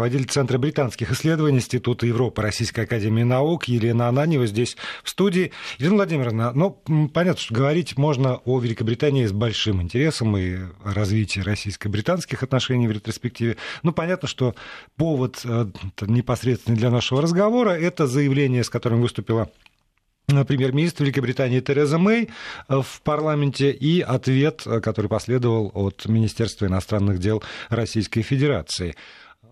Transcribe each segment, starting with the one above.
руководитель Центра британских исследований Института Европы Российской Академии Наук Елена Ананьева здесь в студии. Елена Владимировна, ну, понятно, что говорить можно о Великобритании с большим интересом и о развитии российско-британских отношений в ретроспективе. Ну, понятно, что повод э, непосредственный для нашего разговора – это заявление, с которым выступила премьер-министр Великобритании Тереза Мэй э, в парламенте и ответ, э, который последовал от Министерства иностранных дел Российской Федерации.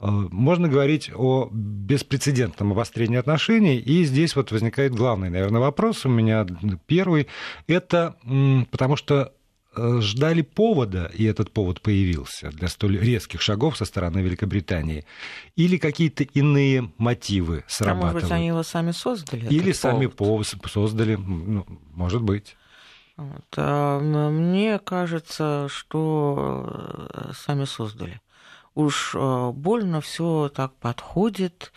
Э, можно говорить о беспрецедентном обострении отношений, и здесь вот возникает главный, наверное, вопрос у меня первый. Это потому что Э, ждали повода, и этот повод появился для столь резких шагов со стороны Великобритании, или какие-то иные мотивы срабатывают? А может быть, они его сами создали? Или сами повод. создали, ну, может быть. Вот. А мне кажется, что э, сами создали. Уж э, больно все так подходит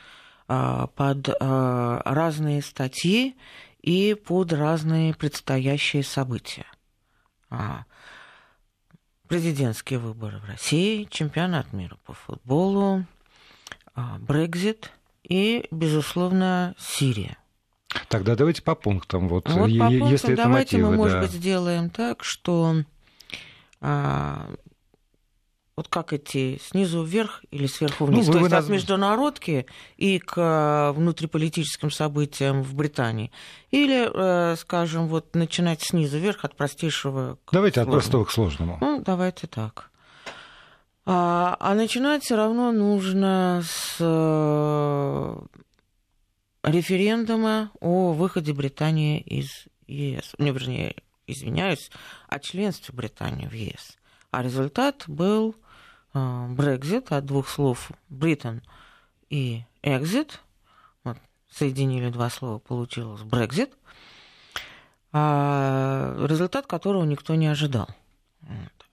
под разные статьи и под разные предстоящие события. А, президентские выборы в России, чемпионат мира по футболу, а, Брекзит и, безусловно, Сирия. Тогда давайте по пунктам. Вот, вот по пунктам если это давайте мотивы, мы, может да. быть, сделаем так, что а, вот как идти снизу вверх или сверху вниз, ну, то есть нас... от международки и к э, внутриполитическим событиям в Британии, или, э, скажем, вот начинать снизу вверх от простейшего к Давайте сложному. от простого к сложному. Ну, давайте так. А, а начинать все равно нужно с э, референдума о выходе Британии из ЕС. Не, вернее, извиняюсь, о членстве Британии в ЕС. А результат был Брекзит от двух слов Britain и Exit. Вот, соединили два слова, получилось Брекзит. А результат которого никто не ожидал.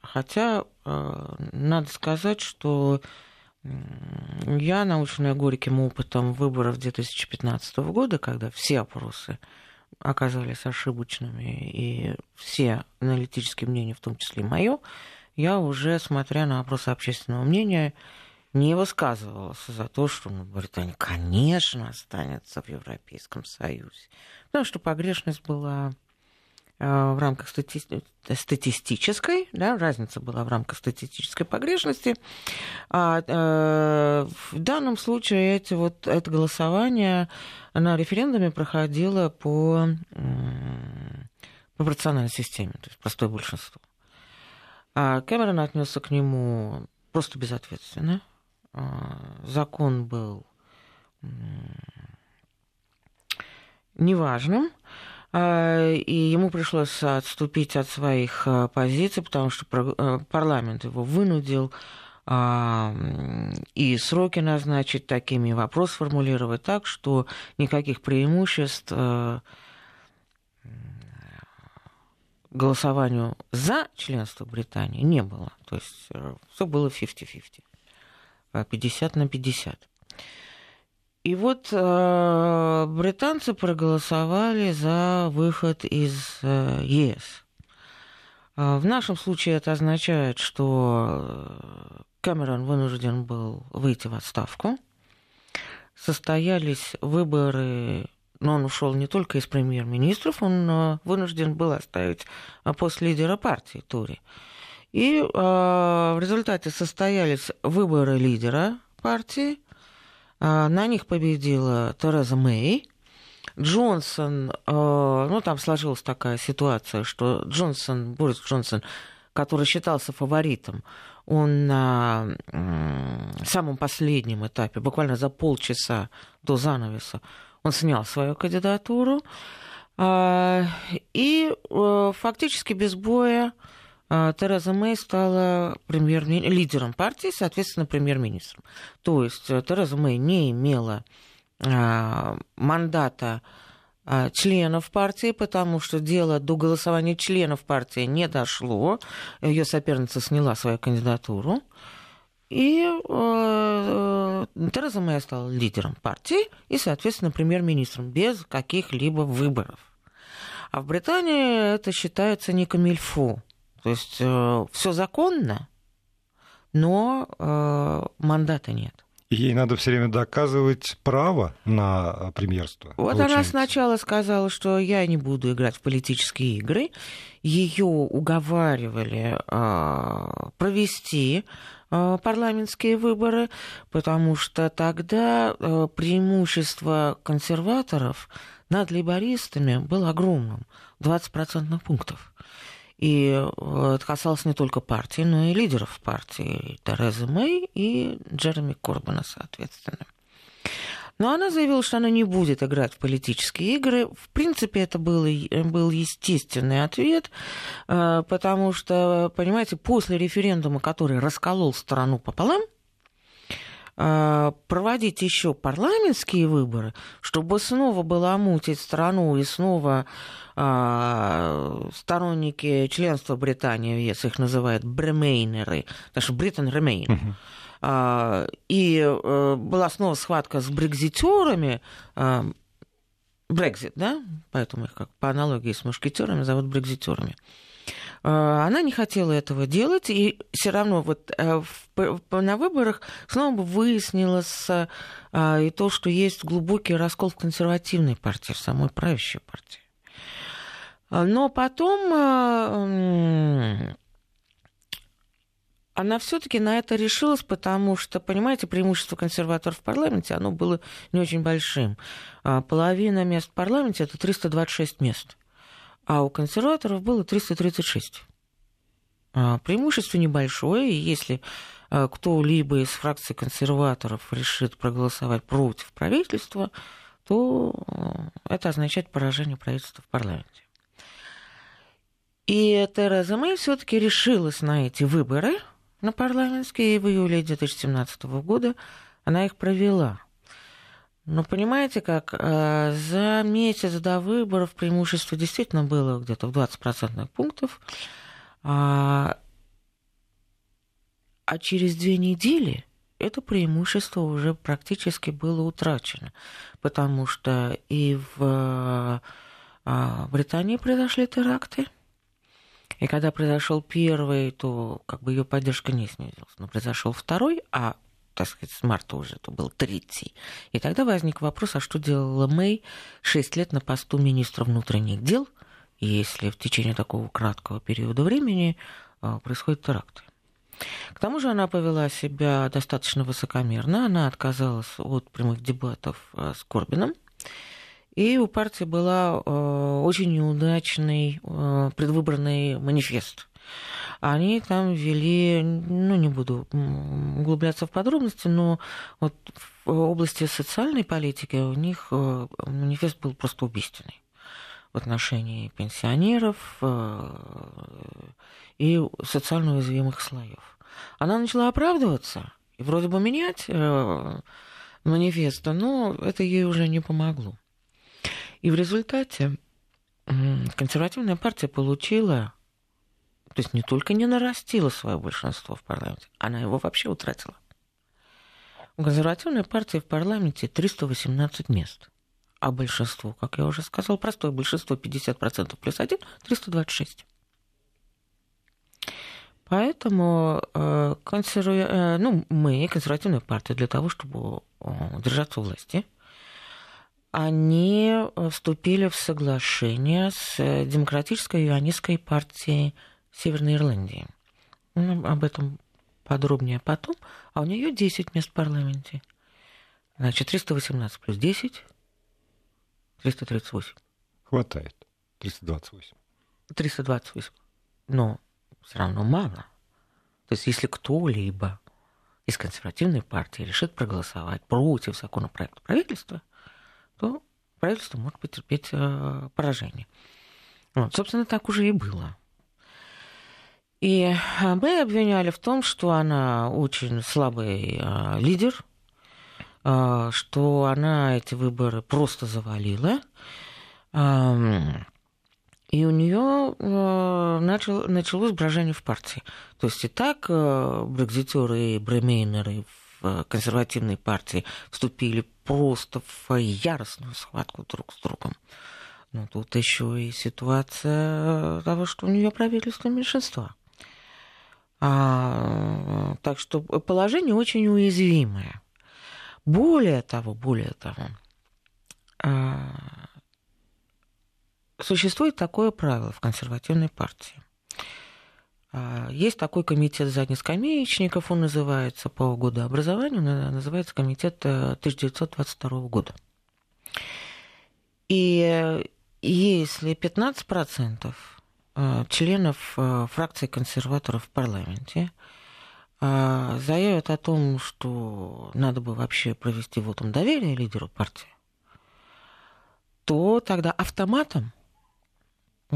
Хотя а, надо сказать, что я, наученная горьким опытом выборов 2015 года, когда все опросы оказались ошибочными, и все аналитические мнения, в том числе и мое, я уже, смотря на опросы общественного мнения, не высказывалась за то, что ну, Британия, конечно, останется в Европейском Союзе. Потому что погрешность была э, в рамках стати... статистической, да, разница была в рамках статистической погрешности. А э, в данном случае эти вот, это голосование на референдуме проходило по пропорциональной системе, то есть простое большинство. А Кэмерон отнесся к нему просто безответственно. А, закон был неважным, а, и ему пришлось отступить от своих позиций, потому что парламент его вынудил и сроки назначить такими, вопрос формулировать так, что никаких преимуществ голосованию за членство Британии не было. То есть э, все было 50-50, 50 на 50. И вот э, британцы проголосовали за выход из э, ЕС. Э, в нашем случае это означает, что э, Кэмерон вынужден был выйти в отставку. Состоялись выборы но он ушел не только из премьер-министров, он э, вынужден был оставить э, пост лидера партии Тури. И э, в результате состоялись выборы лидера партии. На них победила Тереза Мэй. Джонсон, ну там сложилась такая ситуация, что Джонсон, Борис Джонсон, который считался фаворитом, он на самом последнем этапе, буквально за полчаса до занавеса, он снял свою кандидатуру. А, и э, фактически без боя а, Тереза Мэй стала премьер лидером партии, соответственно, премьер-министром. То есть э, Тереза Мэй не имела а, мандата членов партии, потому что дело до голосования членов партии не дошло. Ее соперница сняла свою кандидатуру. И э, Тереза Мэй стала лидером партии и, соответственно, премьер-министром без каких-либо выборов. А в Британии это считается не камильфу. То есть э, все законно, но э, мандата нет. Ей надо все время доказывать право на премьерство. Вот получается. она сначала сказала, что я не буду играть в политические игры. Ее уговаривали э, провести э, парламентские выборы, потому что тогда э, преимущество консерваторов над лейбористами было огромным 20 процентных пунктов. И э, это касалось не только партии, но и лидеров партии, Терезы Мэй и Джереми Корбана, соответственно. Но она заявила, что она не будет играть в политические игры. В принципе, это был, был естественный ответ, э, потому что, понимаете, после референдума, который расколол страну пополам, э, проводить еще парламентские выборы, чтобы снова было мутить страну и снова а, сторонники членства Британии в ЕС, их называют бремейнеры, что Британ ремейн. И э, была снова схватка с брекзитерами, Брекзит, да, поэтому их как по аналогии с мушкетерами зовут брекзитерами. А, она не хотела этого делать, и все равно вот э, на выборах снова выяснилось а, и то, что есть глубокий раскол в консервативной партии, в самой правящей партии. А, но потом а, она все-таки на это решилась, потому что, понимаете, преимущество консерваторов в парламенте, оно было не очень большим. А, половина мест в парламенте это 326 мест, а у консерваторов было 336. Преимущество небольшое, и если кто-либо из фракции консерваторов решит проголосовать против правительства, то это означает поражение правительства в парламенте. И Тереза Мэй все-таки решилась на эти выборы, на парламентские, в июле 2017 года она их провела. Но понимаете как, э, за месяц до выборов преимущество действительно было где-то в 20% пунктов, а, а через две недели это преимущество уже практически было утрачено, потому что и в а, Британии произошли теракты – и когда произошел первый, то как бы ее поддержка не снизилась. Но произошел второй, а так сказать, с марта уже это был третий. И тогда возник вопрос, а что делала Мэй шесть лет на посту министра внутренних дел, если в течение такого краткого периода времени а, происходят теракты. К тому же она повела себя достаточно высокомерно, она отказалась от прямых дебатов а, с Корбином, и у партии была э, очень неудачный э, предвыборный манифест. Они там ввели, ну, не буду углубляться в подробности, но вот в области социальной политики у них э, манифест был просто убийственный в отношении пенсионеров и социально уязвимых слоев. Она начала оправдываться и вроде бы менять манифеста, но это ей уже не помогло. И в результате консервативная партия получила, то есть не только не нарастила свое большинство в парламенте, она его вообще утратила. У консервативной партии в парламенте 318 мест. А большинство, как я уже сказал, простое большинство 50% плюс 1, 326. Поэтому э, консерв... Э, ну, мы, консервативная партия, для того, чтобы держаться у власти – они э, вступили в соглашение с э, Демократической юанистской партией Северной Ирландии. Ну, об этом подробнее потом. А у нее 10 мест в парламенте. Значит, 318 плюс 10, 338. Хватает. 328. 328. Но все равно мало. То есть, если кто-либо из консервативной партии решит проголосовать против законопроекта правительства, то правительство может потерпеть э, поражение. Вот, собственно, так уже и было. И мы обвиняли в том, что она очень слабый э, лидер, э, что она эти выборы просто завалила. Э, и у нее э, начал, началось брожение в партии. То есть и так э, брекзитеры и бремейнеры в консервативной партии вступили просто в яростную схватку друг с другом. Но тут еще и ситуация того, что у нее правительство меньшинства. А, так что положение очень уязвимое. Более того, более того, существует такое правило в консервативной партии. Есть такой комитет заднескамеечников, он называется по году образования, он называется комитет 1922 года. И если 15% э, членов э, фракции консерваторов в парламенте э, заявят о том, что надо бы вообще провести вотум доверия лидеру партии, то тогда автоматом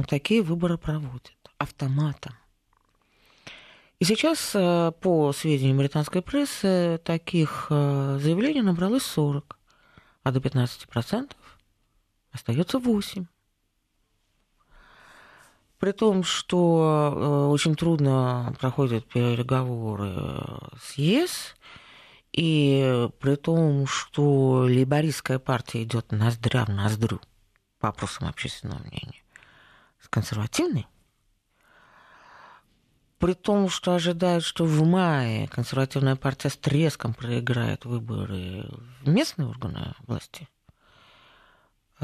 такие выборы проводят. Автоматом. И сейчас, по сведениям британской прессы, таких заявлений набралось 40, а до 15% остается 8. При том, что э, очень трудно проходят переговоры с ЕС, и при том, что лейбористская партия идет ноздря в ноздрю по вопросам общественного мнения с консервативной, при том, что ожидают, что в мае консервативная партия с треском проиграет выборы в местные органы власти –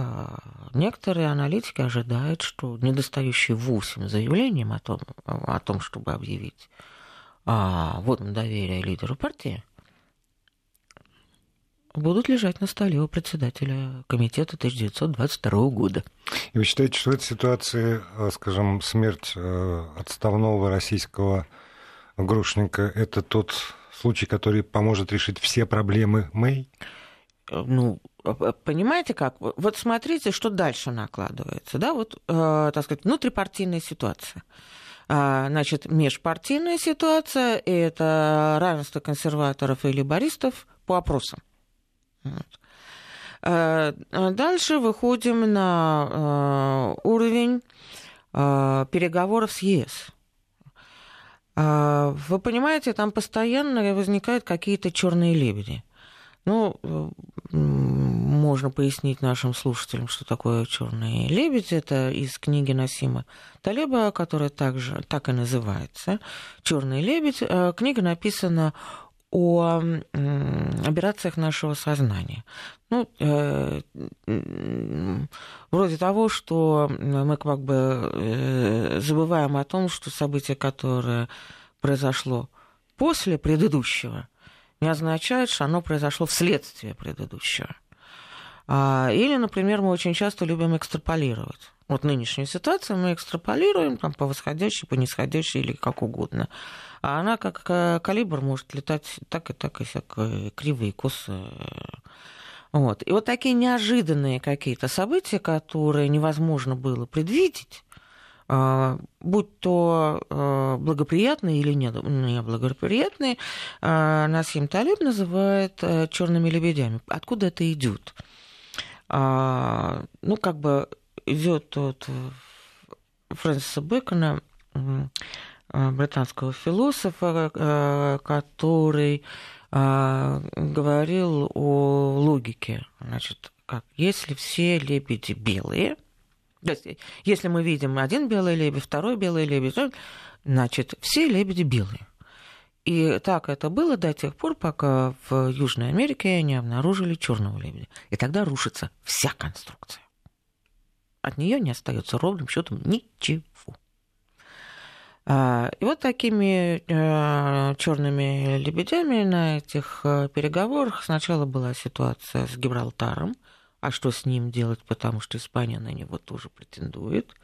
а, некоторые аналитики ожидают, что недостающие 8 заявлением о том, о том чтобы объявить о водном доверии лидеру партии, будут лежать на столе у председателя комитета 1922 года. И вы считаете, что эта ситуация, э, скажем, смерть э, отставного российского грушника, это тот случай, который поможет решить все проблемы Мэй? Э, ну, понимаете как? Вот смотрите, что дальше накладывается. Да, вот, э, так сказать, внутрипартийная ситуация. А, значит, межпартийная ситуация – это равенство консерваторов и либористов по опросам. Вот. А дальше выходим на уровень переговоров с ЕС. Вы понимаете, там постоянно возникают какие-то черные лебеди. Ну, э, можно пояснить нашим слушателям, что такое черный лебедь. Это из книги Насима Талеба, которая также так и называется. Черный лебедь. Э, книга написана о операциях нашего сознания. Ну, э, вроде того, что мы как бы э, забываем о том, что событие, которое произошло после предыдущего, не означает, что оно произошло вследствие предыдущего. А, или, например, мы очень часто любим экстраполировать. Вот нынешнюю ситуацию мы экстраполируем там, по восходящей, по нисходящей или как угодно. А она как калибр может летать так и так, и всякие кривые косы. Вот. И вот такие неожиданные какие-то события, которые невозможно было предвидеть, а, будь то а, благоприятные или неблагоприятные, а, Насим Талиб называет черными лебедями. Откуда это идет? Ну, как бы идет от Фрэнсиса Бэкона, британского философа, который говорил о логике. Значит, как если все лебеди белые – то есть, если мы видим один белый лебедь, второй белый лебедь, значит, все лебеди белые. И так это было до тех пор, пока в Южной Америке не обнаружили черного лебедя. И тогда рушится вся конструкция. От нее не остается ровным счетом ничего. А, и вот такими э, черными лебедями на этих э, переговорах сначала была ситуация с Гибралтаром, а что с ним делать, потому что Испания на него тоже претендует.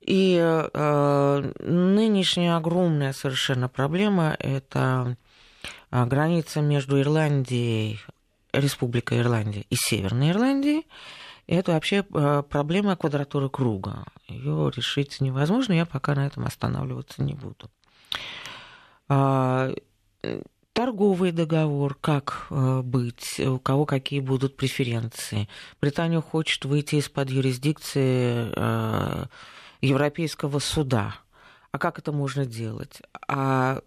И э, нынешняя огромная совершенно проблема – это э, граница между Ирландией, Республикой Ирландия и Северной Ирландией. Это вообще э, проблема квадратуры круга. Ее решить невозможно, я пока на этом останавливаться не буду. А, торговый договор, как э, быть, у кого какие будут преференции. Британия хочет выйти из-под юрисдикции э, Европейского суда. А как это можно делать? А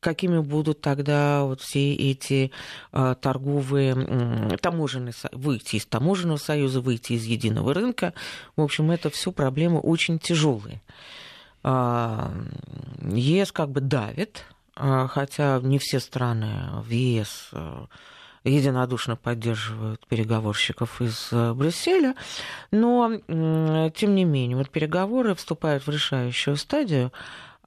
какими будут тогда вот все эти э, торговые, таможенные, выйти из таможенного союза, выйти из единого рынка. В общем, это все проблемы очень тяжелые. А, ЕС как бы давит а, хотя не все страны в ЕС единодушно поддерживают переговорщиков из Брюсселя, но, тем не менее, вот переговоры вступают в решающую стадию,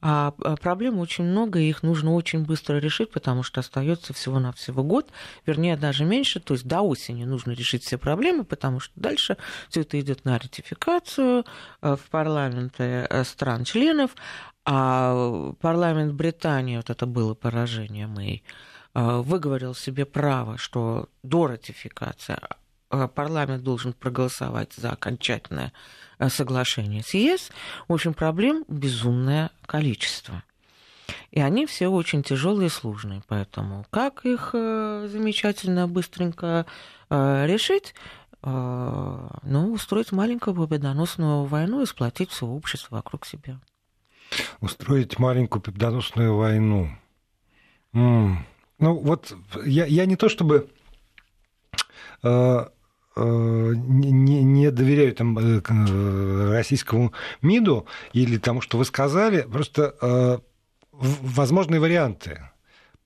а, а проблем очень много, и их нужно очень быстро решить, потому что остается всего-навсего год, вернее, даже меньше, то есть до осени нужно решить все проблемы, потому что дальше все это идет на ратификацию э, в парламенты э, стран-членов, а парламент Британии, вот это было поражение Мэй, э, выговорил себе право, что до ратификации парламент должен проголосовать за окончательное Э, соглашения с ЕС, в общем, проблем безумное количество. И они все очень тяжелые и сложные. Поэтому как их э, замечательно, быстренько э, решить? Ну, устроить маленькую победоносную войну и сплотить все общество вокруг себя. Устроить маленькую победоносную войну. М-м. Ну, вот я, я не то чтобы Э, не, не доверяю там, э, э, российскому МИДу или тому, что вы сказали, просто возможные варианты.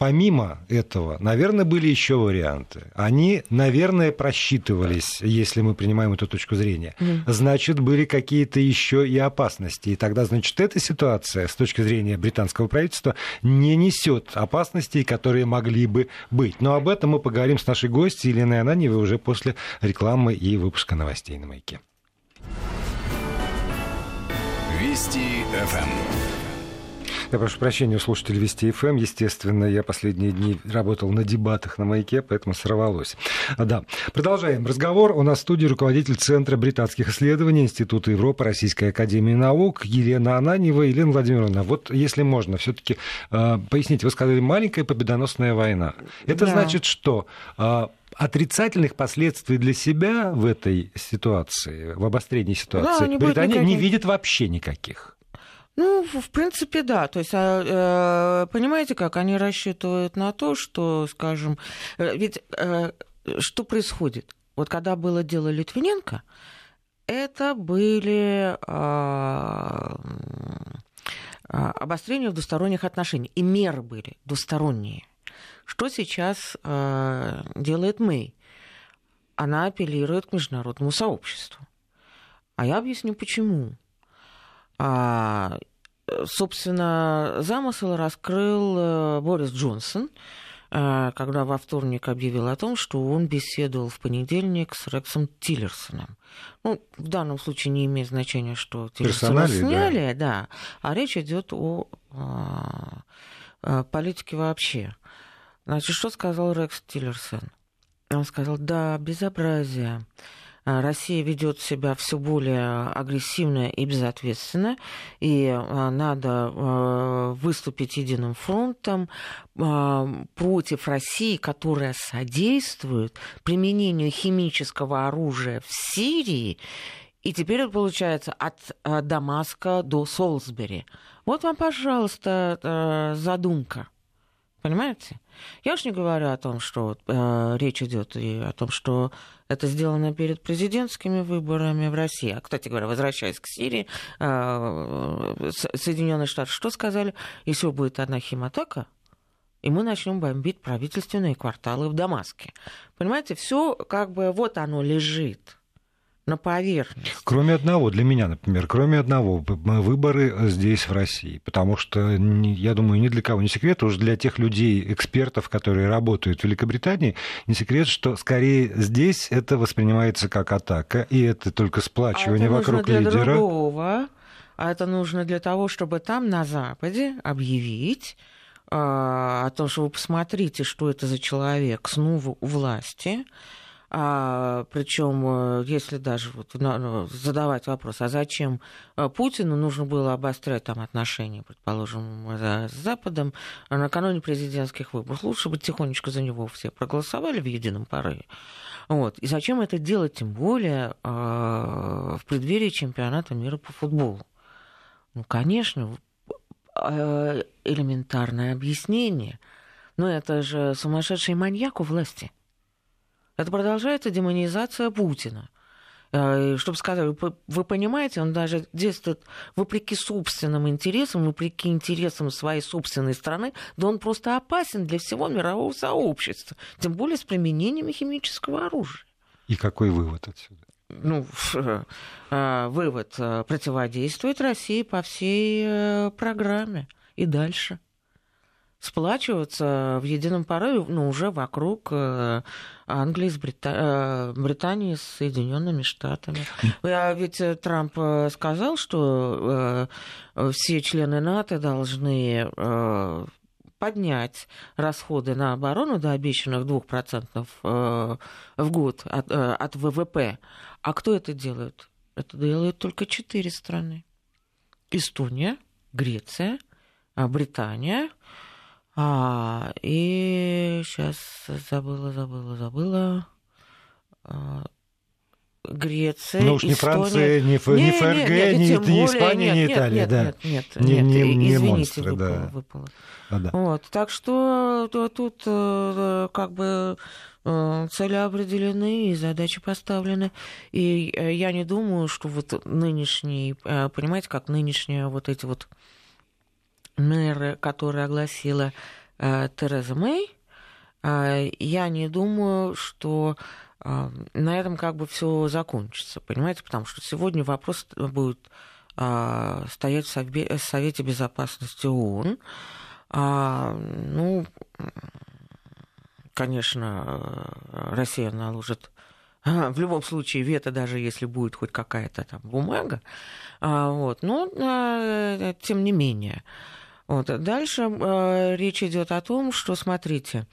Помимо этого, наверное, были еще варианты. Они, наверное, просчитывались, если мы принимаем эту точку зрения. Значит, были какие-то еще и опасности. И тогда, значит, эта ситуация с точки зрения британского правительства не несет опасностей, которые могли бы быть. Но об этом мы поговорим с нашей гостью Еленой Ананьевой уже после рекламы и выпуска новостей на маяке. Вести ФМ. Я прошу прощения у слушателей Вести ФМ. Эм. Естественно, я последние дни работал на дебатах на маяке, поэтому сорвалось. А, да. Продолжаем разговор. У нас в студии руководитель Центра британских исследований Института Европы Российской Академии Наук Елена Ананьева. Елена Владимировна, вот если можно, все-таки э, поясните, вы сказали маленькая победоносная война. Это да. значит что? Э, отрицательных последствий для себя в этой ситуации, в обострении ситуации, да, Британия не видит вообще никаких. Ну, в принципе, да. То есть, а, э, понимаете, как они рассчитывают на то, что, скажем, э, ведь э, что происходит? Вот когда было дело Литвиненко, это были а, а, обострения в двусторонних отношениях, и меры были двусторонние. Что сейчас делает Мэй? Она апеллирует к международному сообществу. А я объясню, почему. А, собственно, замысел раскрыл э, Борис Джонсон, э, когда во вторник объявил о том, что он беседовал в понедельник с Рексом Тиллерсоном. Ну, в данном случае не имеет значения, что Тиллерсона сняли, да. да, а речь идет о, о, о политике вообще. Значит, что сказал Рекс Тиллерсон? Он сказал, да, безобразие. А, Россия ведет себя все более агрессивно и безответственно, и а, надо а, выступить единым фронтом против России, которая содействует применению химического оружия в Сирии, и теперь получается от Дамаска до Солсбери. Вот вам, пожалуйста, задумка. Понимаете? Я уж не говорю о том, что э, речь идет и о том, что это сделано перед президентскими выборами в России. А, кстати говоря, возвращаясь к Сирии, э, Соединенные Штаты что сказали? Если будет одна химатака, и мы начнем бомбить правительственные кварталы в Дамаске. Понимаете, все как бы вот оно лежит на поверхность. Кроме одного, для меня, например, кроме одного, выборы здесь, в России. Потому что, я думаю, ни для кого не секрет, уже для тех людей, экспертов, которые работают в Великобритании, не секрет, что скорее здесь это воспринимается как атака, и это только сплачивание а это вокруг для лидера. Другого. А это нужно для того, чтобы там, на Западе, объявить а, о том, что вы посмотрите, что это за человек снова у власти, а, причем, э, если даже вот ну, задавать вопрос, а зачем э, Путину нужно было обострять там отношения, предположим, с Западом накануне президентских выборов? Лучше бы тихонечко за него все проголосовали в едином порыве. Вот. И зачем это делать, тем более э, в преддверии чемпионата мира по футболу? Ну, конечно, элементарное объяснение. Но это же сумасшедший маньяк у власти – это продолжается демонизация Путина. Э, чтобы сказать, вы понимаете, он даже действует вопреки собственным интересам, вопреки интересам своей собственной страны, да он просто опасен для всего мирового сообщества, тем более с применением химического оружия. И какой вывод отсюда? ну, э, вывод противодействует России по всей программе и дальше сплачиваться в едином порыве, ну, уже вокруг э, Англии с Брита... Э, Британии с Соединенными Штатами. А ведь э, Трамп сказал, что все члены НАТО должны поднять расходы на оборону до обещанных 2% в год от, от ВВП. А кто это делает? Это делают только четыре страны. Эстония, Греция, Британия, а, и сейчас забыла, забыла, забыла. А, Греция, Ну уж не Эстония... Франция, не, Ф... не ФРГ, нет, нет, ни, ни Испания, нет, ни Италия, нет, да. Нет, нет, не, нет, не, извините, не монстры, выпало, да. выпало. А, да. Вот, так что тут э, как бы э, цели определены и задачи поставлены. И э, я не думаю, что вот нынешний, понимаете, как нынешние вот эти вот меры, которые огласила э, Тереза Мэй, э, я не думаю, что э, на этом как бы все закончится, понимаете, потому что сегодня вопрос будет э, стоять в Сове- Совете Безопасности ООН. А, ну, конечно, Россия наложит в любом случае вето, даже если будет хоть какая-то там бумага. А, вот. Но, э, тем не менее, вот. Дальше э, речь идет о том, что, смотрите,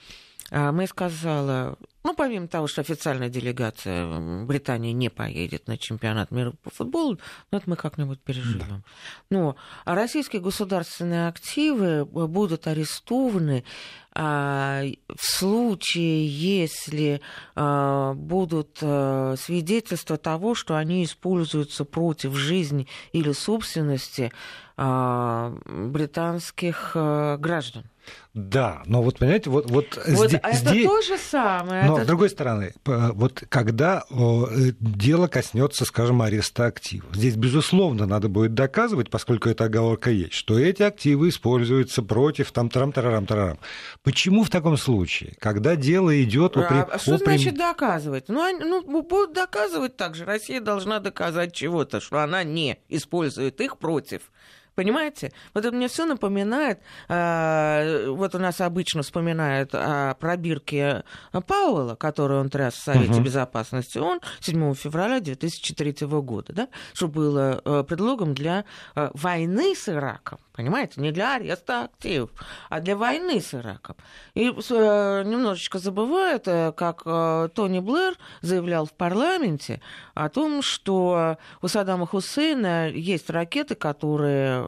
э, мы сказала, ну, помимо того, что официальная делегация Британии не поедет на чемпионат мира по футболу, ну, это мы как-нибудь переживем. Да. Но российские государственные активы будут арестованы а, в случае, если а, будут а, свидетельства того, что они используются против жизни или собственности британских граждан. Да, но вот понимаете, вот, вот, вот здесь, это здесь... то же самое. Но это... с другой стороны, вот когда э, дело коснется, скажем, ареста активов, здесь безусловно надо будет доказывать, поскольку эта оговорка есть, что эти активы используются против там трам тарарам тарарам. Почему в таком случае, когда дело идет о, а, что о значит доказывать? Ну, они, ну будут доказывать так же. Россия должна доказать чего-то, что она не использует их против Понимаете? Вот это мне все напоминает, э, вот у нас обычно вспоминают о пробирке Пауэлла, которую он тряс в Совете угу. Безопасности ООН 7 февраля 2003 года, да, что было э, предлогом для э, войны с Ираком. Понимаете, не для ареста активов, а для войны с Ираком. И э, немножечко забывают, э, как э, Тони Блэр заявлял в парламенте о том, что у Саддама Хусейна есть ракеты, которые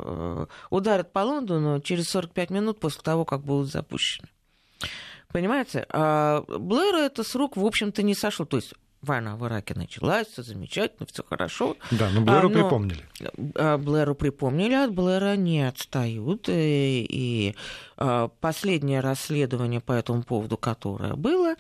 ударят по Лондону через 45 минут после того, как будут запущены. Понимаете? А Блэра это срок, в общем-то, не сошел. То есть война в Ираке началась, все замечательно, все хорошо. Да, но Блэру а, но припомнили. Блэру припомнили, от Блэра не отстают. И, и а, последнее расследование по этому поводу, которое было,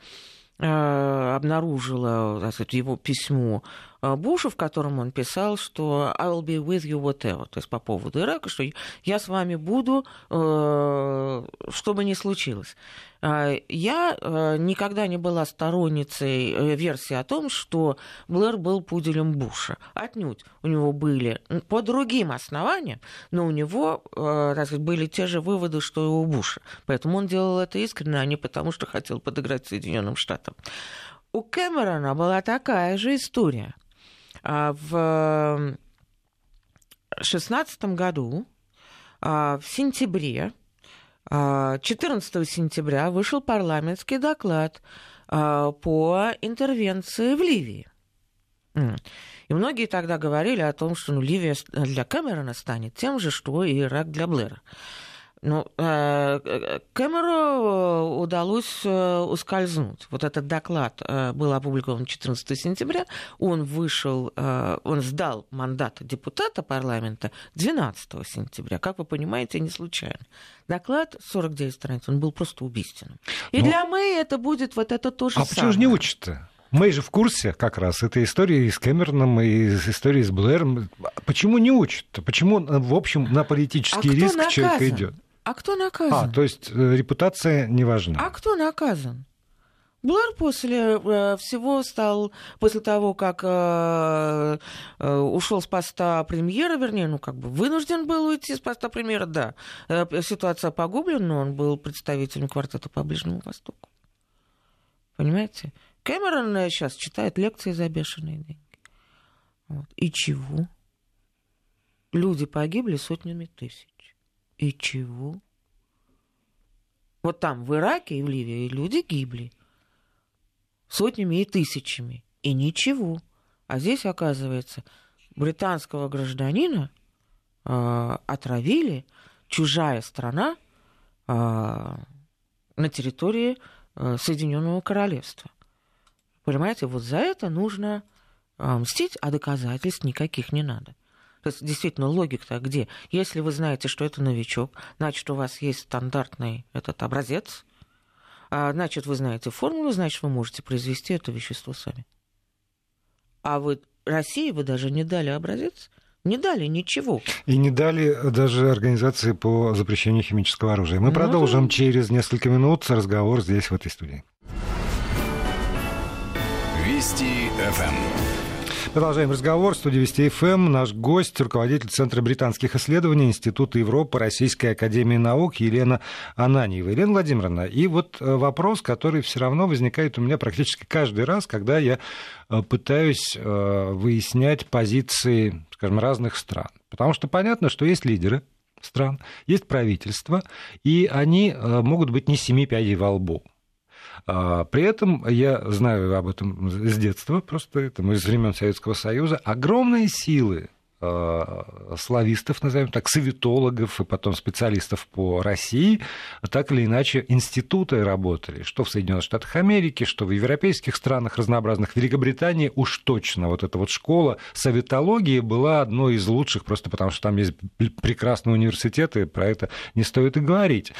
а, обнаружила так сказать, его письмо Бушу, в котором он писал, что I will be with you whatever, то есть по поводу Ирака, что я с вами буду, э, что бы ни случилось. А, я э, никогда не была сторонницей э, версии о том, что Блэр был пуделем Буша. Отнюдь. У него были по другим основаниям, но у него так сказать, были те же выводы, что и у Буша. Поэтому он делал это искренне, а не потому, что хотел подыграть Соединенным Штатам. У Кэмерона была такая же история. А, в 2016 году, а, в сентябре, 14 а, сентября вышел парламентский доклад по интервенции в Ливии. И многие тогда говорили о том, что ну, Ливия для Кэмерона станет тем же, что и Ирак для Блэра. Ну, э, Кэмеру удалось э, ускользнуть. Вот этот доклад э, был опубликован 14 сентября. Он вышел, он сдал мандат депутата парламента 12 сентября. Как вы понимаете, не случайно. Доклад 49 страниц, он был просто убийственным. И Но... для Мэй это будет вот это то же а самое. А почему же не учат-то? Мы же в курсе как раз этой истории с Кэмероном и истории с Блэром. Почему не учат? Почему, в общем, на политический а риск человек идет? А кто наказан? А, то есть э, репутация не важна. А кто наказан? Блэр после э, всего стал, после того, как э, э, ушел с поста премьера, вернее, ну, как бы вынужден был уйти с поста премьера, да. Э, ситуация погублена, но он был представителем квартета по Ближнему Востоку. Понимаете? Кэмерон сейчас читает лекции за бешеные деньги. Вот. И чего? Люди погибли сотнями тысяч. И чего? Вот там, в Ираке и в Ливии, люди гибли сотнями и тысячами. И ничего. А здесь, оказывается, британского гражданина э, отравили, чужая страна э, на территории э, Соединенного Королевства. Понимаете, вот за это нужно э, мстить, а доказательств никаких не надо. То есть, действительно, логика-то где? Если вы знаете, что это новичок, значит, у вас есть стандартный этот образец, а, значит, вы знаете формулу, значит, вы можете произвести это вещество сами. А вы России вы даже не дали образец, не дали ничего. И не дали даже организации по запрещению химического оружия. Мы ну, продолжим через несколько минут разговор здесь, в этой студии. Вести ФМ. Продолжаем разговор. В студии Вести ФМ наш гость, руководитель Центра британских исследований Института Европы Российской Академии Наук Елена Ананьева. Елена Владимировна, и вот э, вопрос, который все равно возникает у меня практически каждый раз, когда я э, пытаюсь э, выяснять позиции, скажем, разных стран. Потому что понятно, что есть лидеры стран, есть правительство, и они могут быть не семи пядей во лбу. А, при этом я знаю об этом с детства, просто это из времен Советского Союза, огромные силы а, славистов, назовем так, советологов и потом специалистов по России, так или иначе институты работали, что в Соединенных Штатах Америки, что в европейских странах разнообразных, в Великобритании уж точно вот эта вот школа советологии была одной из лучших, просто потому что там есть прекрасные университеты, про это не стоит и говорить.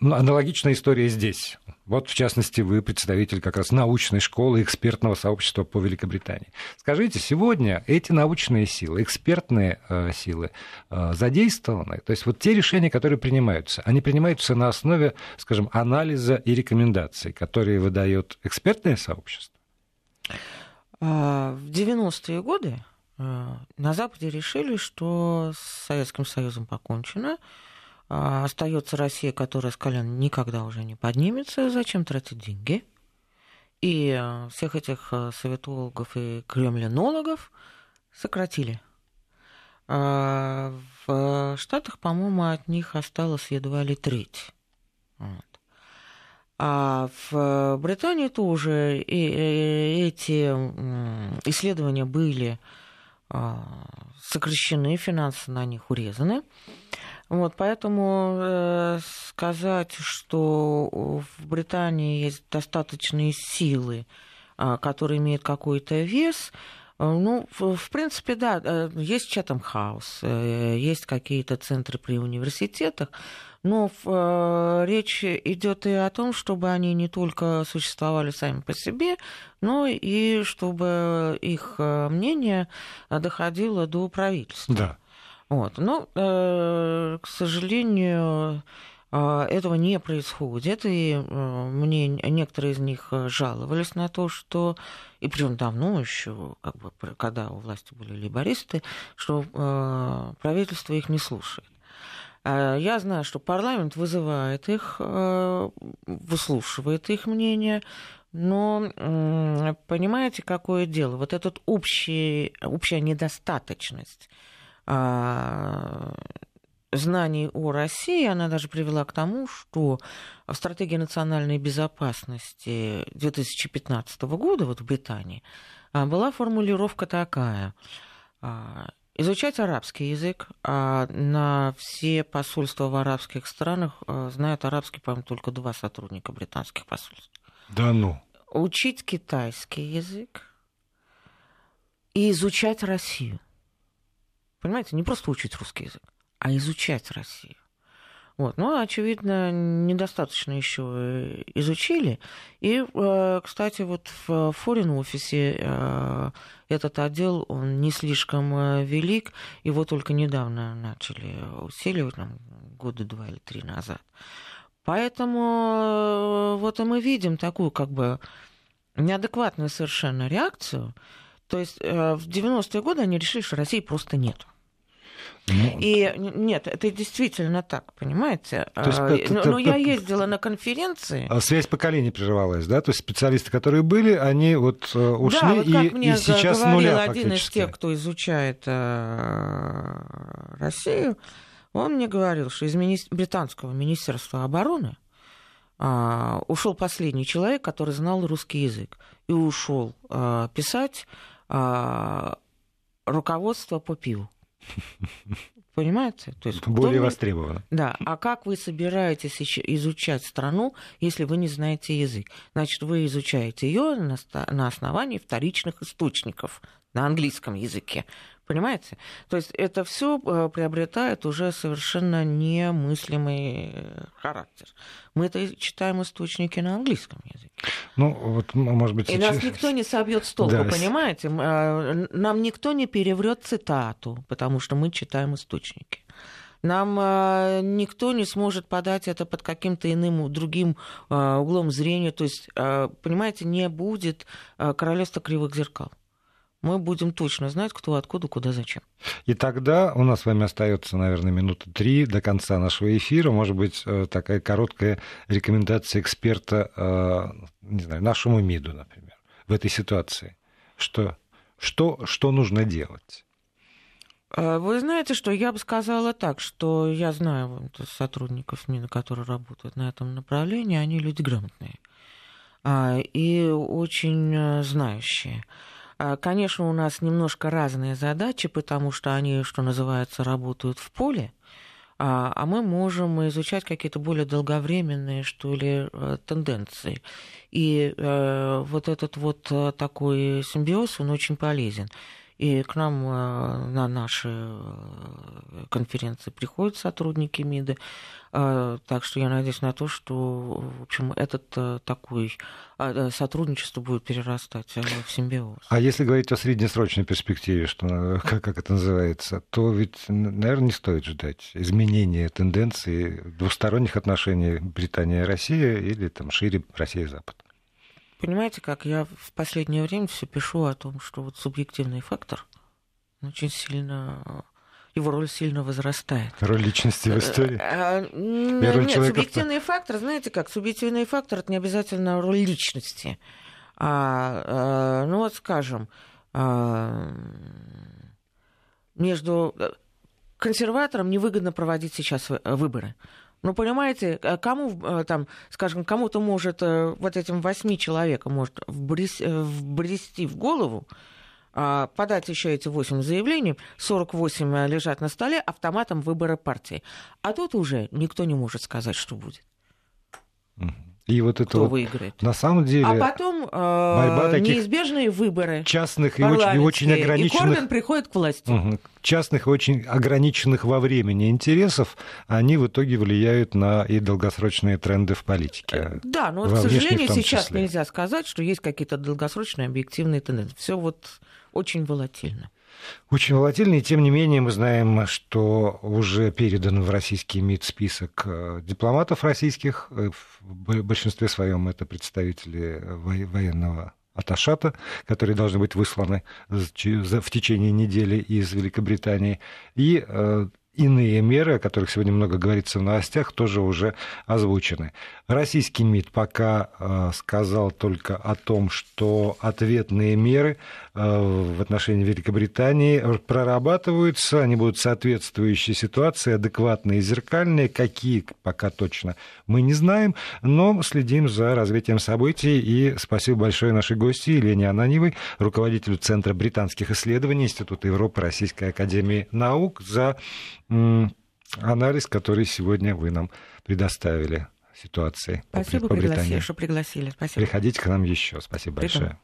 Ну, аналогичная история здесь. Вот, в частности, вы представитель как раз научной школы экспертного сообщества по Великобритании. Скажите, сегодня эти научные силы, экспертные э, силы э, задействованы? То есть вот те решения, которые принимаются, они принимаются на основе, скажем, анализа и рекомендаций, которые выдает экспертное сообщество? А, в 90-е годы э, на Западе решили, что с Советским Союзом покончено, остается Россия, которая с колен никогда уже не поднимется. Зачем тратить деньги? И а, всех этих а, советологов и кремлинологов сократили. В Штатах, по-моему, от них осталось едва ли треть. Вот. А в Британии тоже эти исследования были сокращены, финансы на них урезаны. Вот, поэтому э, сказать, что в Британии есть достаточные силы, э, которые имеют какой-то вес, э, ну, в, принципе, да, э, есть Чатам Хаус, есть какие-то центры при университетах, но э, речь идет и о том, чтобы они не только существовали сами по себе, но и чтобы их мнение доходило до правительства. Да. Вот. Но, э, к сожалению, э, этого не происходит, и э, мне некоторые из них жаловались на то, что, и причем давно еще, как бы, когда у власти были либористы, что правительство их не слушает. Я знаю, что парламент вызывает их, выслушивает их мнение, но понимаете, какое дело? Вот эта общая недостаточность а, знаний о России, она даже привела к тому, что в стратегии национальной безопасности 2015 года вот в Британии а, была формулировка такая а, изучать арабский язык, а на все посольства в арабских странах знают арабский, по-моему, только два сотрудника британских посольств. Да ну. Учить китайский язык и изучать Россию. Понимаете, не просто учить русский язык, а изучать Россию. Вот. Но, очевидно, недостаточно еще э, изучили. И, э, кстати, вот в форин-офисе э, этот отдел, он не слишком велик, его только недавно начали усиливать, там, года два или три назад. Поэтому вот и мы видим такую как бы неадекватную совершенно реакцию. То есть в 90-е годы они решили, что России просто нет. Ну, и нет, это действительно так, понимаете? То есть, а, но, но я ездила на конференции. А связь поколений прерывалась, да? То есть специалисты, которые были, они вот э, ушли да, вот как и, мне и сейчас говорил нуля один из тех, кто изучает э, Россию, он мне говорил, что из мини... британского министерства обороны э, ушел последний человек, который знал русский язык, и ушел э, писать э, руководство по пиву. Понимаете? То есть, Более кто... востребовано. Да. А как вы собираетесь изучать страну, если вы не знаете язык? Значит, вы изучаете ее на основании вторичных источников на английском языке. Понимаете? То есть это все э, приобретает уже совершенно немыслимый э, характер. Мы это читаем источники на английском языке. Ну, вот, может быть, И сейчас... нас никто не собьет с толку, да. понимаете? Э, нам никто не переврет цитату, потому что мы читаем источники. Нам никто не сможет подать это под каким-то иным другим углом зрения. То есть, понимаете, не будет королевства кривых зеркал мы будем точно знать, кто откуда, куда, зачем. И тогда у нас с вами остается, наверное, минуты три до конца нашего эфира. Может быть, э, такая короткая рекомендация эксперта, э, не знаю, нашему МИДу, например, в этой ситуации. Что, что, что нужно делать? Э, вы знаете, что я бы сказала так, что я знаю сотрудников МИДа, которые работают на этом направлении, они люди грамотные а, и очень знающие. А, конечно, у нас немножко разные задачи, потому что они, что называется, работают в поле, а, а мы можем изучать какие-то более долговременные, что ли, э, тенденции. И э, вот этот вот э, такой симбиоз, он очень полезен. И к нам на наши конференции приходят сотрудники МИДа. Э, так что я надеюсь на то, что в общем, этот такой сотрудничество будет перерастать в симбиоз. А если говорить о среднесрочной перспективе, что, как, как это называется, то ведь, наверное, не стоит ждать изменения тенденции двусторонних отношений Британия-Россия или там шире Россия-Запад понимаете, как я в последнее время все пишу о том, что вот субъективный фактор очень сильно его роль сильно возрастает. Роль личности в истории? А, Нет, субъективный фактор, знаете как, субъективный фактор это не обязательно роль личности. А, а, ну вот скажем, а, между э, консерваторам невыгодно проводить сейчас выборы. Ну, понимаете, э, кому э, там, скажем, кому-то может, э, вот этим восьми человекам может вбрести в голову, подать еще эти восемь заявлений, 48 лежат на столе автоматом выбора партии. А тут уже никто не может сказать, что будет. И вот это Кто вот, выиграет. На самом деле... А потом э, неизбежные выборы. Частных и очень, и очень ограниченных... И Корбин приходит к власти. Угу. Частных и очень ограниченных во времени интересов, они в итоге влияют на и долгосрочные тренды в политике. Э, да, но, к сожалению, сейчас нельзя сказать, что есть какие-то долгосрочные объективные тенденции. Все вот очень волатильно. Очень волатильный, тем не менее мы знаем, что уже передан в российский МИД список э, дипломатов российских, э, в большинстве своем это представители военного Аташата, которые должны быть высланы в течение недели из Великобритании, и э, иные меры, о которых сегодня много говорится в новостях, тоже уже озвучены. Российский МИД пока э, сказал только о том, что ответные меры э, в отношении Великобритании прорабатываются, они будут соответствующие ситуации, адекватные и зеркальные. Какие пока точно мы не знаем, но следим за развитием событий. И спасибо большое нашей гости Елене Ананьевой, руководителю Центра британских исследований Института Европы Российской Академии Наук, за анализ, который сегодня вы нам предоставили ситуации Спасибо, по пригласили, что пригласили. Спасибо. Приходите к нам еще. Спасибо Приду. большое.